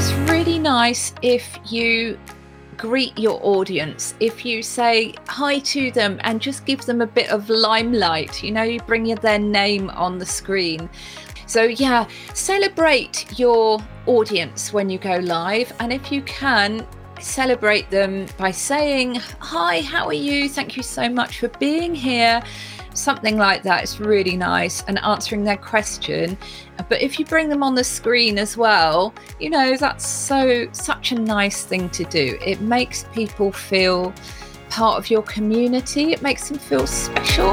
It's really nice if you greet your audience, if you say hi to them and just give them a bit of limelight, you know, you bring their name on the screen. So, yeah, celebrate your audience when you go live. And if you can, celebrate them by saying, Hi, how are you? Thank you so much for being here. Something like that is really nice and answering their question. But if you bring them on the screen as well, you know, that's so, such a nice thing to do. It makes people feel part of your community, it makes them feel special.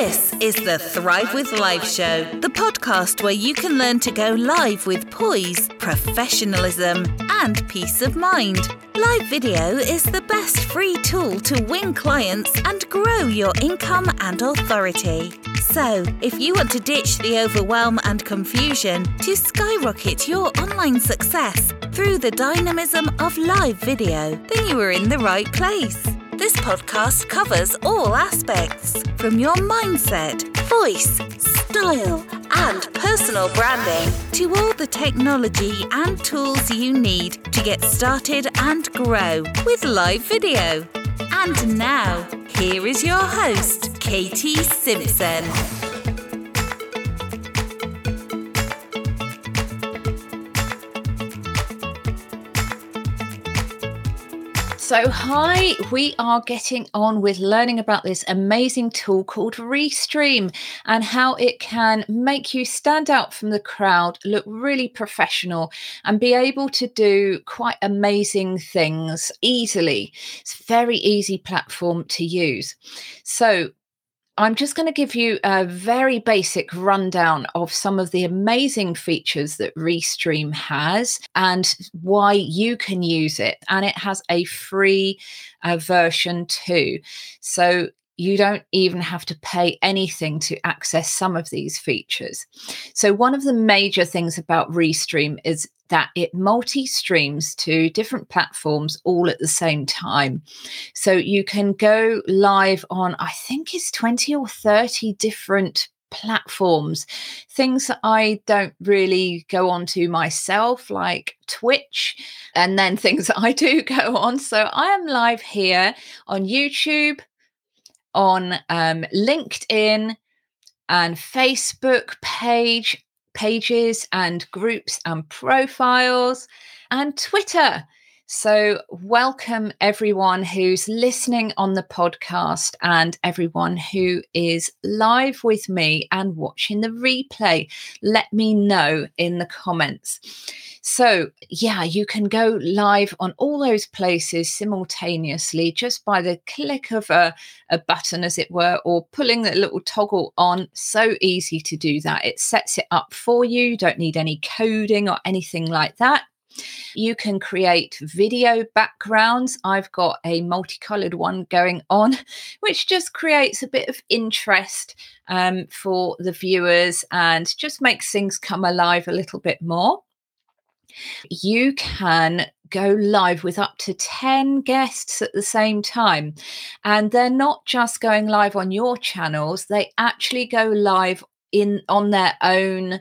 This is the Thrive with Live show, the podcast where you can learn to go live with poise, professionalism, and peace of mind. Live video is the best free tool to win clients and grow your income and authority. So, if you want to ditch the overwhelm and confusion to skyrocket your online success through the dynamism of live video, then you are in the right place. This podcast covers all aspects from your mindset, voice, style, and personal branding to all the technology and tools you need to get started and grow with live video. And now, here is your host, Katie Simpson. So, hi, we are getting on with learning about this amazing tool called Restream and how it can make you stand out from the crowd, look really professional, and be able to do quite amazing things easily. It's a very easy platform to use. So, I'm just going to give you a very basic rundown of some of the amazing features that Restream has and why you can use it. And it has a free uh, version too. So you don't even have to pay anything to access some of these features. So, one of the major things about Restream is that it multi streams to different platforms all at the same time. So you can go live on, I think it's 20 or 30 different platforms, things that I don't really go on to myself, like Twitch, and then things that I do go on. So I am live here on YouTube, on um, LinkedIn, and Facebook page pages and groups and profiles and Twitter. So, welcome everyone who's listening on the podcast and everyone who is live with me and watching the replay. Let me know in the comments. So, yeah, you can go live on all those places simultaneously just by the click of a, a button, as it were, or pulling the little toggle on. So easy to do that. It sets it up for you. You don't need any coding or anything like that. You can create video backgrounds. I've got a multicolored one going on, which just creates a bit of interest um, for the viewers and just makes things come alive a little bit more. You can go live with up to 10 guests at the same time. And they're not just going live on your channels, they actually go live in on their own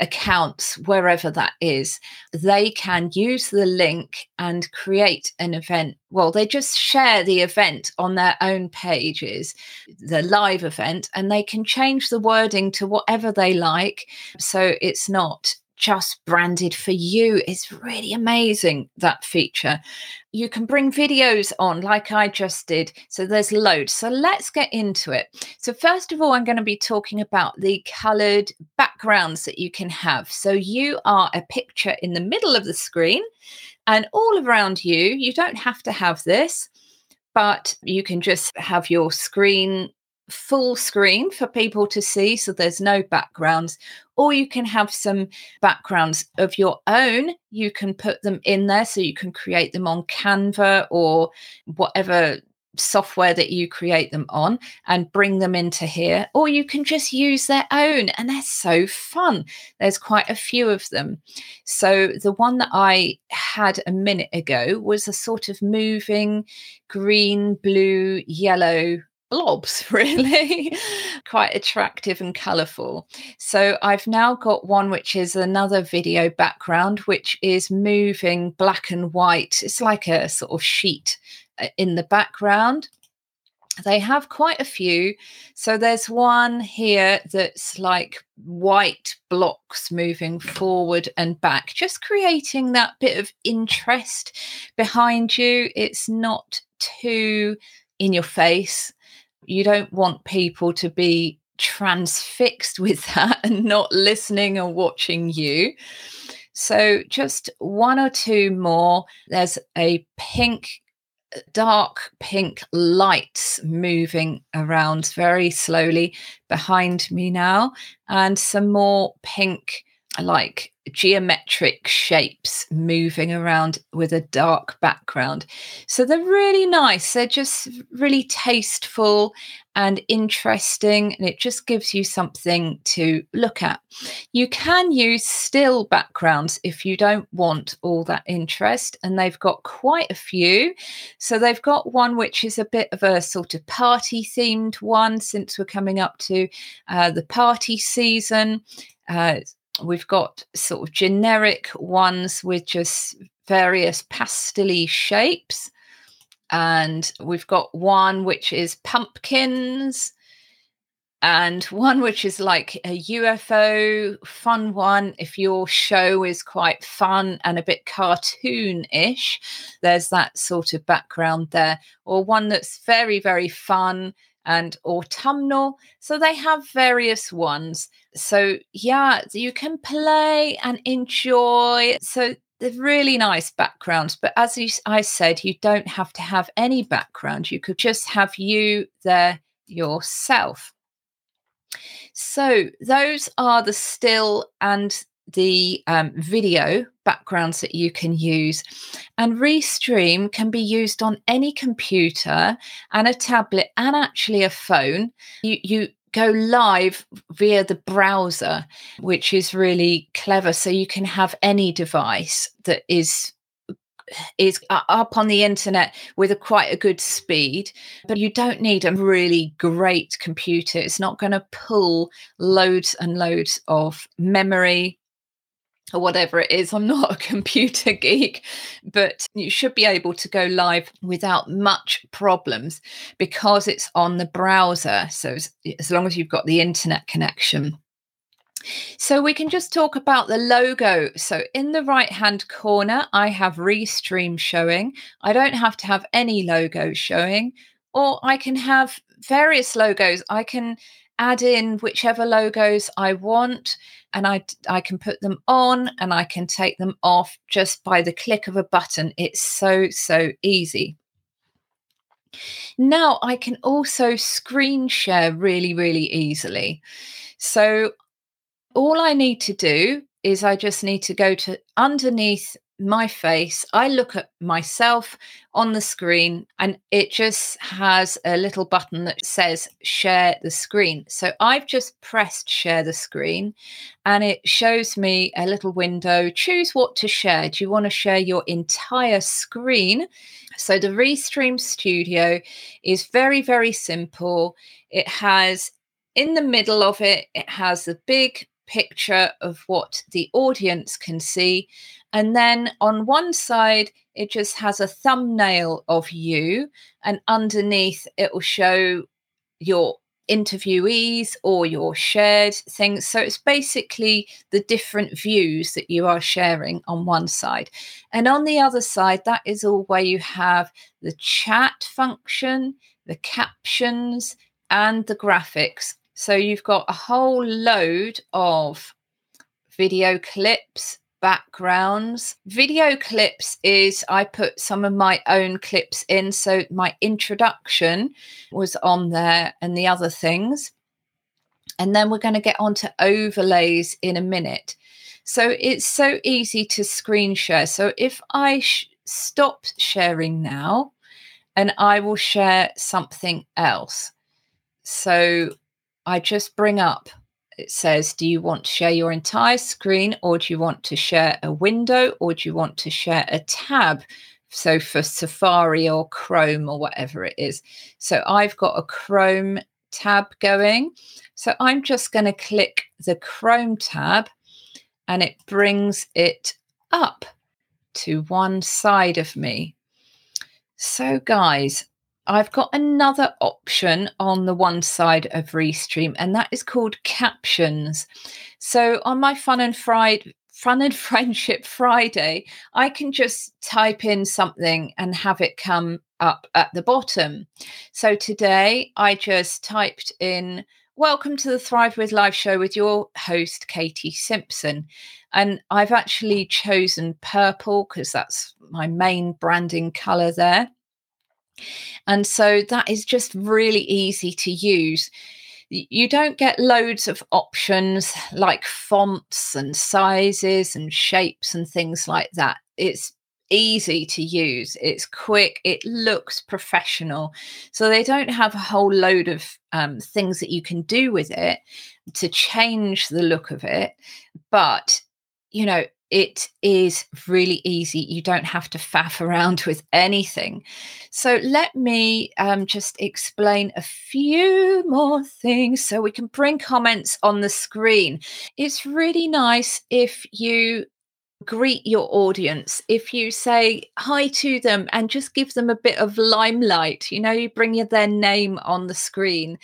accounts, wherever that is, they can use the link and create an event. Well, they just share the event on their own pages, the live event, and they can change the wording to whatever they like. So it's not just branded for you. It's really amazing that feature. You can bring videos on like I just did. So there's loads. So let's get into it. So, first of all, I'm going to be talking about the colored backgrounds that you can have. So, you are a picture in the middle of the screen, and all around you, you don't have to have this, but you can just have your screen full screen for people to see so there's no backgrounds or you can have some backgrounds of your own. You can put them in there so you can create them on canva or whatever software that you create them on and bring them into here or you can just use their own and they're so fun. There's quite a few of them. So the one that i had a minute ago was a sort of moving green blue yellow blobs, really. Quite attractive and colourful. So I've now got one which is another video background, which is moving black and white. It's like a sort of sheet uh, in the background they have quite a few. So there's one here that's like white blocks moving forward and back, just creating that bit of interest behind you. It's not too in your face. You don't want people to be transfixed with that and not listening or watching you. So, just one or two more. There's a pink uh, dark pink lights moving around very slowly behind me now, and some more pink, like geometric shapes moving around with a dark background. So they're really nice. They're just really tasteful and interesting, and it just gives you something to look at. You can use still backgrounds if you don't want all that interest, and they've got quite a few. So they've got one which is a bit of a sort of party themed one since we're coming up to uh, the party season. Uh, we've got sort of generic ones with just various pastely shapes. And we've got one which is pumpkins, and one which is like a UFO fun one. If your show is quite fun and a bit cartoon ish, there's that sort of background there, or one that's very, very fun and autumnal. So they have various ones. So, yeah, you can play and enjoy. So, they're really nice backgrounds. But as you, I said, you don't have to have any background. You could just have you there yourself. So, those are the still and the um, video backgrounds that you can use. And Restream can be used on any computer and a tablet and actually a phone. You, you go live via the browser, which is really clever. So you can have any device that is is up on the internet with a quite a good speed but you don't need a really great computer it's not going to pull loads and loads of memory or whatever it is. I'm not a computer geek, but you should be able to go live without much problems because it's on the browser. So, as long as you've got the internet connection. So, we can just talk about the logo. So, in the right hand corner, I have Restream showing. I don't have to have any logo showing, or I can have various logos. I can add in whichever logos I want and I, I can put them on and I can take them off just by the click of a button. It's so, so easy. Now I can also screen share really, really easily. So all I need to do is I just need to go to underneath my face, I look at myself on the screen and it just has a little button that says share the screen. So I've just pressed share the screen and it shows me a little window. Choose what to share. Do you want to share your entire screen? So the Restream Studio is very, very simple. It has in the middle of it, it has the big picture of what the audience can see. And then on one side, it just has a thumbnail of you, and underneath, it will show your interviewees or your shared things. So it's basically the different views that you are sharing on one side. And on the other side, that is all where you have the chat function, the captions, and the graphics so you've got a whole load of video clips, backgrounds. Video clips is I put some of my own clips in. So my introduction was on there and the other things. And then we're going to get on to overlays in a minute. So it's so easy to screen share. So if I sh- stop sharing now and I will share something else. So I just bring up it says, Do you want to share your entire screen or do you want to share a window or do you want to share a tab So for Safari or Chrome or whatever it is. So I've got a Chrome tab going. So I'm just going to click the Chrome tab and it brings it up to one side of me. So, guys, I've got another option on the one side of Restream, and that is called captions. So, on my Fun and Fried Fun and Friendship Friday, I can just type in something and have it come up at the bottom. So, today I just typed in Welcome to the Thrive with Live show with your host, Katie Simpson. And I've actually chosen purple because that's my main branding color there. And so that is just really easy to use. You don't get loads of options like fonts and sizes and shapes and things like that. It's easy to use. It's quick. It looks professional. So they don't have a whole load of um, things that you can do with it to change the look of it. But, you know, it is really easy. You don't have to faff around with anything. So, let me um, just explain a few more things so we can bring comments on the screen. It's really nice if you greet your audience if you say hi to them and just give them a bit of limelight you know you bring their name on the screen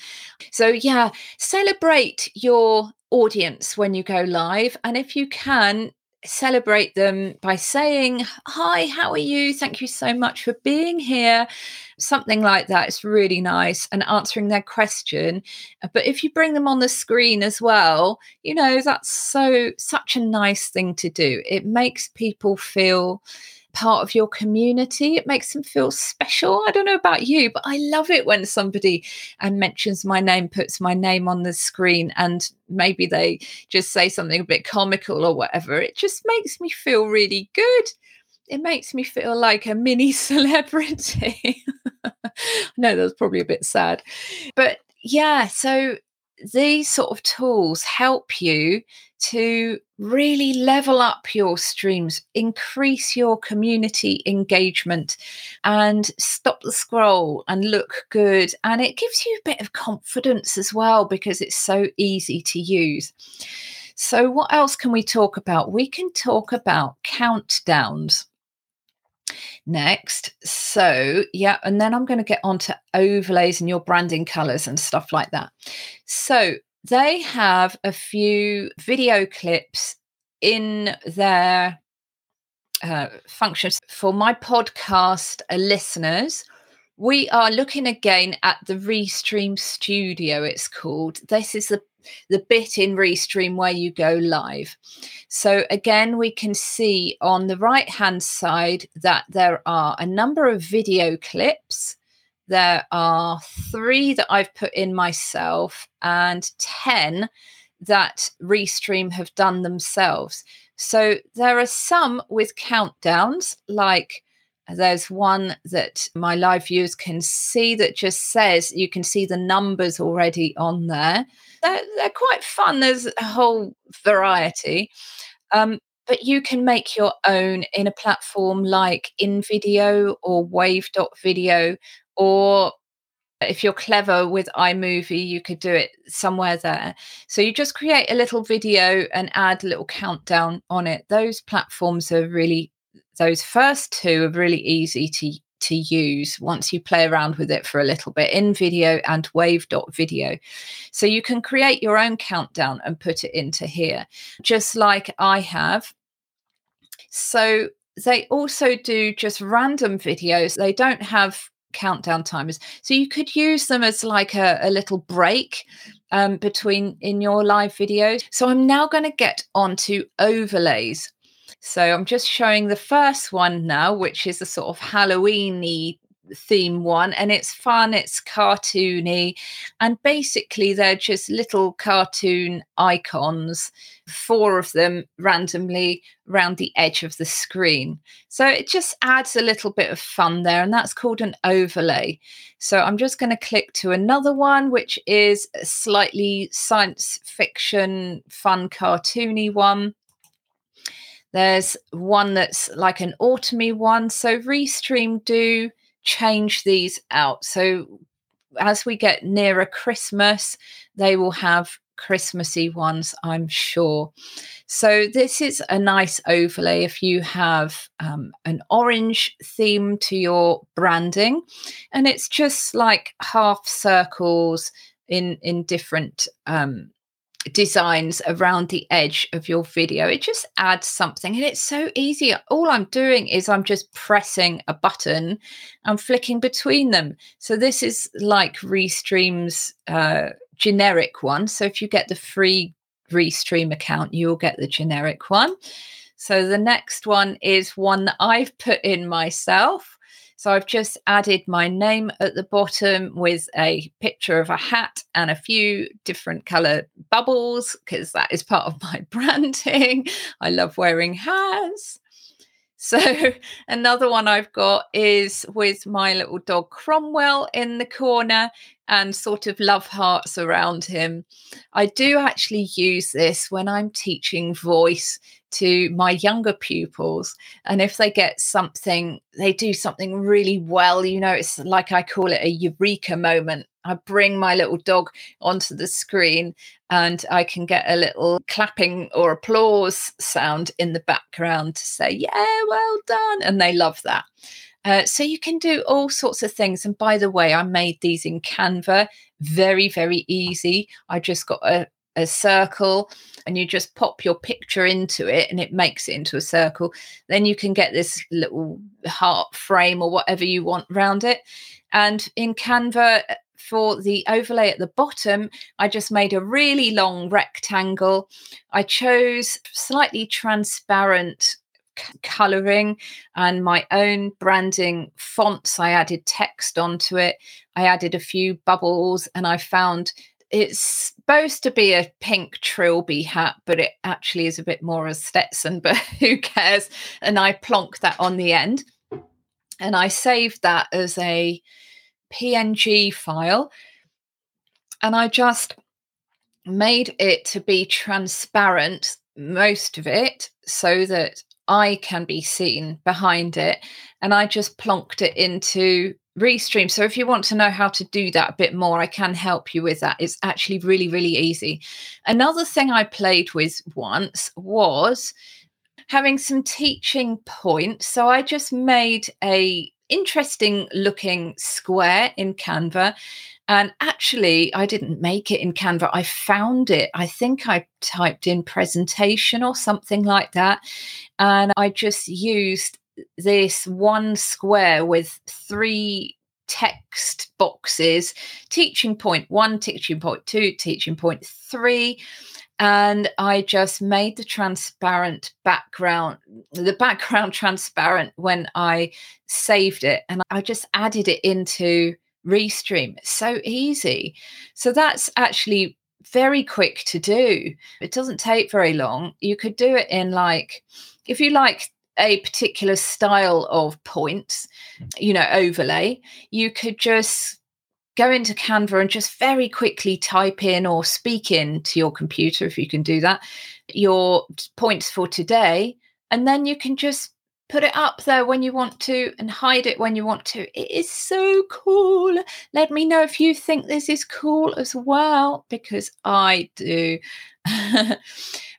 so yeah celebrate your audience when you go live and if you can celebrate them by saying, Hi, how are you? Thank you so much for being here. Something like that is really nice and answering their question. But if you bring them on the screen as well, you know, that's so, such a nice thing to do. It makes people feel part of your community. It makes them feel special. I don't know about you, but I love it when somebody and mentions my name, puts my name on the screen, and maybe they just say something a bit comical or whatever. It just makes me feel really good. It makes me feel like a mini celebrity. no, that's probably a bit sad. But yeah, so these sort of tools help you to really level up your streams, increase your community engagement, and stop the scroll and look good. And it gives you a bit of confidence as well because it's so easy to use. So, what else can we talk about? We can talk about countdowns next. So, yeah, and then I'm going to get on to overlays and your branding colors and stuff like that. So, they have a few video clips in their uh, functions for my podcast uh, listeners. We are looking again at the Restream Studio, it's called. This is the, the bit in Restream where you go live. So, again, we can see on the right hand side that there are a number of video clips there are three that I've put in myself and 10 that Restream have done themselves. So there are some with countdowns, like there's one that my live viewers can see that just says you can see the numbers already on there. They're, they're quite fun. There's a whole variety. Um, but you can make your own in a platform like InVideo or Wave.video or if you're clever with iMovie, you could do it somewhere there. So you just create a little video and add a little countdown on it. Those platforms are really, those first two are really easy to to use once you play around with it for a little bit InVideo and wave.video. So you can create your own countdown and put it into here, just like I have. So they also do just random videos. They don't have countdown timers. So you could use them as like a, a little break um, between in your live videos. So I'm now going to get onto overlays. So I'm just showing the first one now, which is a sort of Halloweeny theme one and it's fun it's cartoony and basically they're just little cartoon icons four of them randomly around the edge of the screen. So it just adds a little bit of fun there and that's called an overlay. So i'm just going to click to another one which is a slightly science fiction fun cartoony one There's one that's like an autumny one. So Restream do change these out. So as we get nearer Christmas, they will have Christmassy ones, I'm sure. So, this is a nice overlay if you have um, an orange theme to your branding, and it's just like half circles in in different um, designs around the edge of your video. It just adds something and it's so easy. All I'm doing is I'm just pressing a button and flicking between them. So this is like Restream's uh, generic one. So if you get the free Restream account, you'll get the generic one. So the next one is one that I've put in myself. So I've just added my name at the bottom with a picture of a hat and a few different color bubbles because that is part of my branding. I love wearing hats. So another one I've got is with my little dog Cromwell in the corner and sort of love hearts around him. I do actually use this when I'm teaching voice to my younger pupils. And if they get something, they do something really well, you know, it's like I call it a eureka moment. I bring my little dog onto the screen and I can get a little clapping or applause sound in the background to say, Yeah, well done. And they love that. Uh, so you can do all sorts of things. And by the way, I made these in Canva very, very easy. I just got a, a circle and you just pop your picture into it and it makes it into a circle. Then you can get this little heart frame or whatever you want around it. And in Canva, uh, for the overlay at the bottom, I just made a really long rectangle. I chose slightly transparent coloring and my own branding fonts. I added text onto it. I added a few bubbles and I found it's supposed to be a pink trilby hat, but it actually is a bit more a Stetson, but who cares? And I plonk that on the end. And I saved that as a PNG file. And I just made it to be transparent, most of it, so that I can be seen behind it. And I just plonked it into Restream. So if you want to know how to do that a bit more, I can help you with that. It's actually really, really easy. Another thing I played with once was having some teaching points. So I just made a interesting looking square in Canva. And actually, I didn't make it in Canva. I found it. I think I typed in presentation or something like that. And I just used this one square with three text boxes teaching point one, teaching point two, teaching point three. And I just made the transparent background, the background transparent when I saved it. And I just added it into Restream. It's so easy. So that's actually very quick to do. It doesn't take very long. You could do it in like, if you like a particular style of points, mm. you know, overlay, you could just go into Canva and just very quickly type in or speak in to your computer, if you can do that, your points for today. And then you can just put it up there when you want to and hide it when you want to. It is so cool. Let me know if you think this is cool as well, because I do.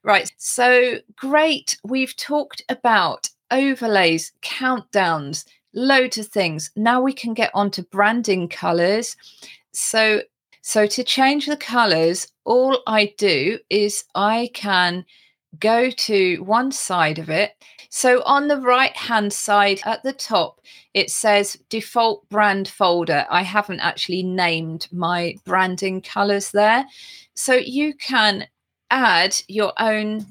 right. So great. We've talked about overlays, countdowns, loads of things. Now we can get on to branding colors. So so to change the colors, all I do is I can go to one side of it. So on the right hand side at the top, it says default brand folder. I haven't actually named my branding colors there. So you can add your own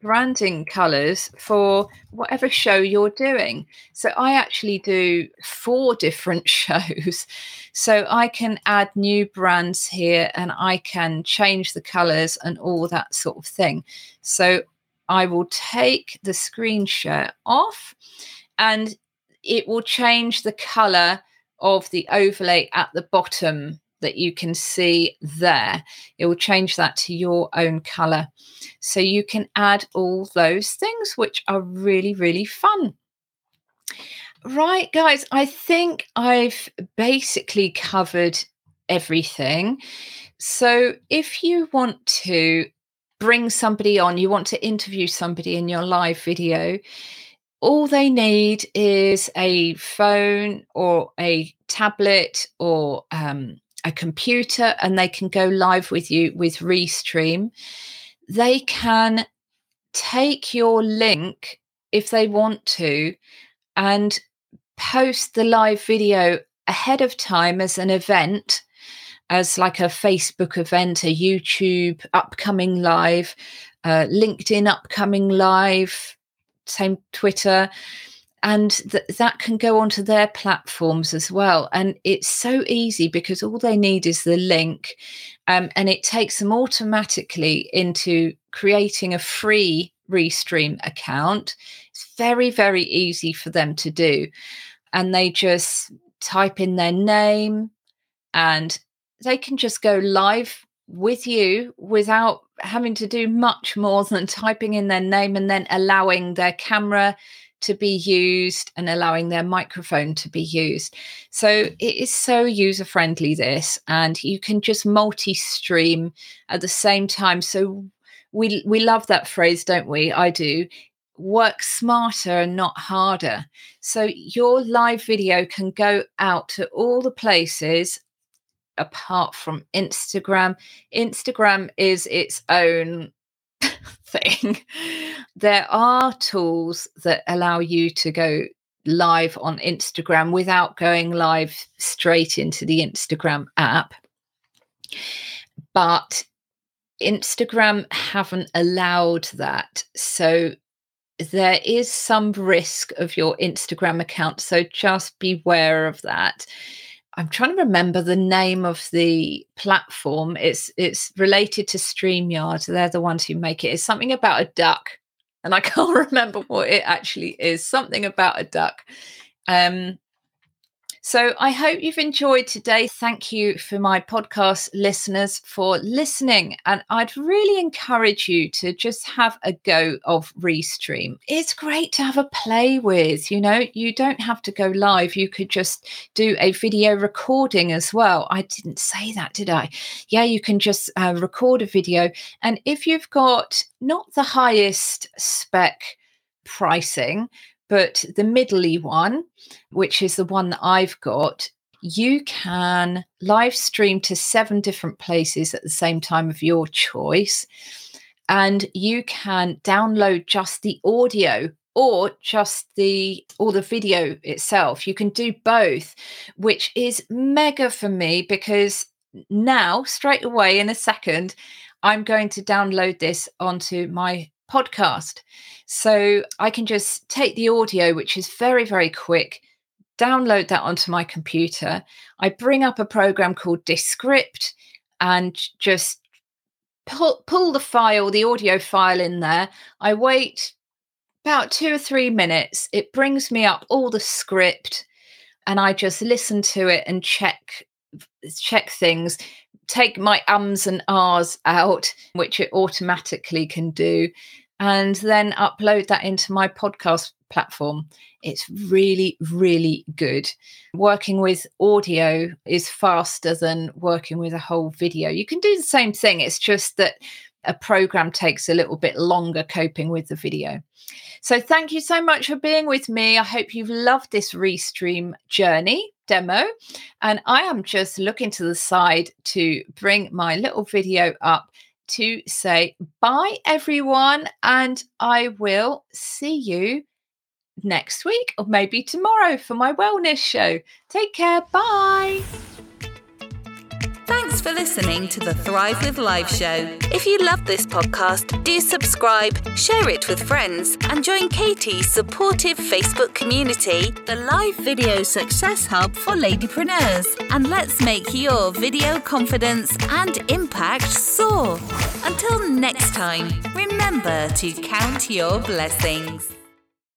branding colors for whatever show you're doing. So I actually do four different shows. So I can add new brands here and I can change the colors and all that sort of thing. So I will take the screen share off and it will change the color of the overlay at the bottom that you can see there. It will change that to your own color. So you can add all those things, which are really, really fun. Right, guys, I think I've basically covered everything. So if you want to bring somebody on, you want to interview somebody in your live video, all they need is a phone or a tablet or um, a computer, and they can go live with you with Restream. They can take your link if they want to and post the live video ahead of time as an event as like a Facebook event, a YouTube upcoming live, uh, LinkedIn upcoming live, same Twitter. And th- that can go onto their platforms as well. And it's so easy because all they need is the link um, and it takes them automatically into creating a free Restream account. It's very, very easy for them to do. And they just type in their name and they can just go live with you without having to do much more than typing in their name and then allowing their camera to be used and allowing their microphone to be used. So it is so user friendly, this, and you can just multi stream at the same time. So we, we love that phrase, don't we? I do. Work smarter and not harder. So your live video can go out to all the places apart from Instagram. Instagram is its own thing. There are tools that allow you to go live on Instagram without going live straight into the Instagram app. But Instagram haven't allowed that. So there is some risk of your Instagram account. So just beware of that. I'm trying to remember the name of the platform. It's it's related to StreamYard. They're the ones who make it. It's something about a duck. And I can't remember what it actually is. Something about a duck. Um, so I hope you've enjoyed today. Thank you for my podcast listeners for listening. And I'd really encourage you to just have a go of Restream. It's great to have a play with, you know, you don't have to go live. You could just do a video recording as well. I didn't say that, did I? Yeah, you can just uh, record a video. And if you've got not the highest spec pricing, but the middly one, which is the one that I've got, you can live stream to seven different places at the same time of your choice. And you can download just the audio or just the or the video itself. You can do both, which is mega for me because now straight away in a second, I'm going to download this onto my podcast. So I can just take the audio, which is very, very quick, download that onto my computer. I bring up a program called Descript and just pull, pull the file, the audio file in there. I wait about two or three minutes. It brings me up all the script and I just listen to it and check check things take my ums and ahs out, which it automatically can do, and then upload that into my podcast platform. It's really, really good. Working with audio is faster than working with a whole video. You can do the same thing, it's just that a program takes a little bit longer coping with the video. So, thank you so much for being with me. I hope you've loved this Restream journey demo. And I am just looking to the side to bring my little video up to say bye, everyone. And I will see you next week or maybe tomorrow for my wellness show. Take care. Bye. For listening to the Thrive with Live show. If you love this podcast, do subscribe, share it with friends, and join Katie's supportive Facebook community, the Live Video Success Hub for Ladypreneurs. And let's make your video confidence and impact soar. Until next time, remember to count your blessings.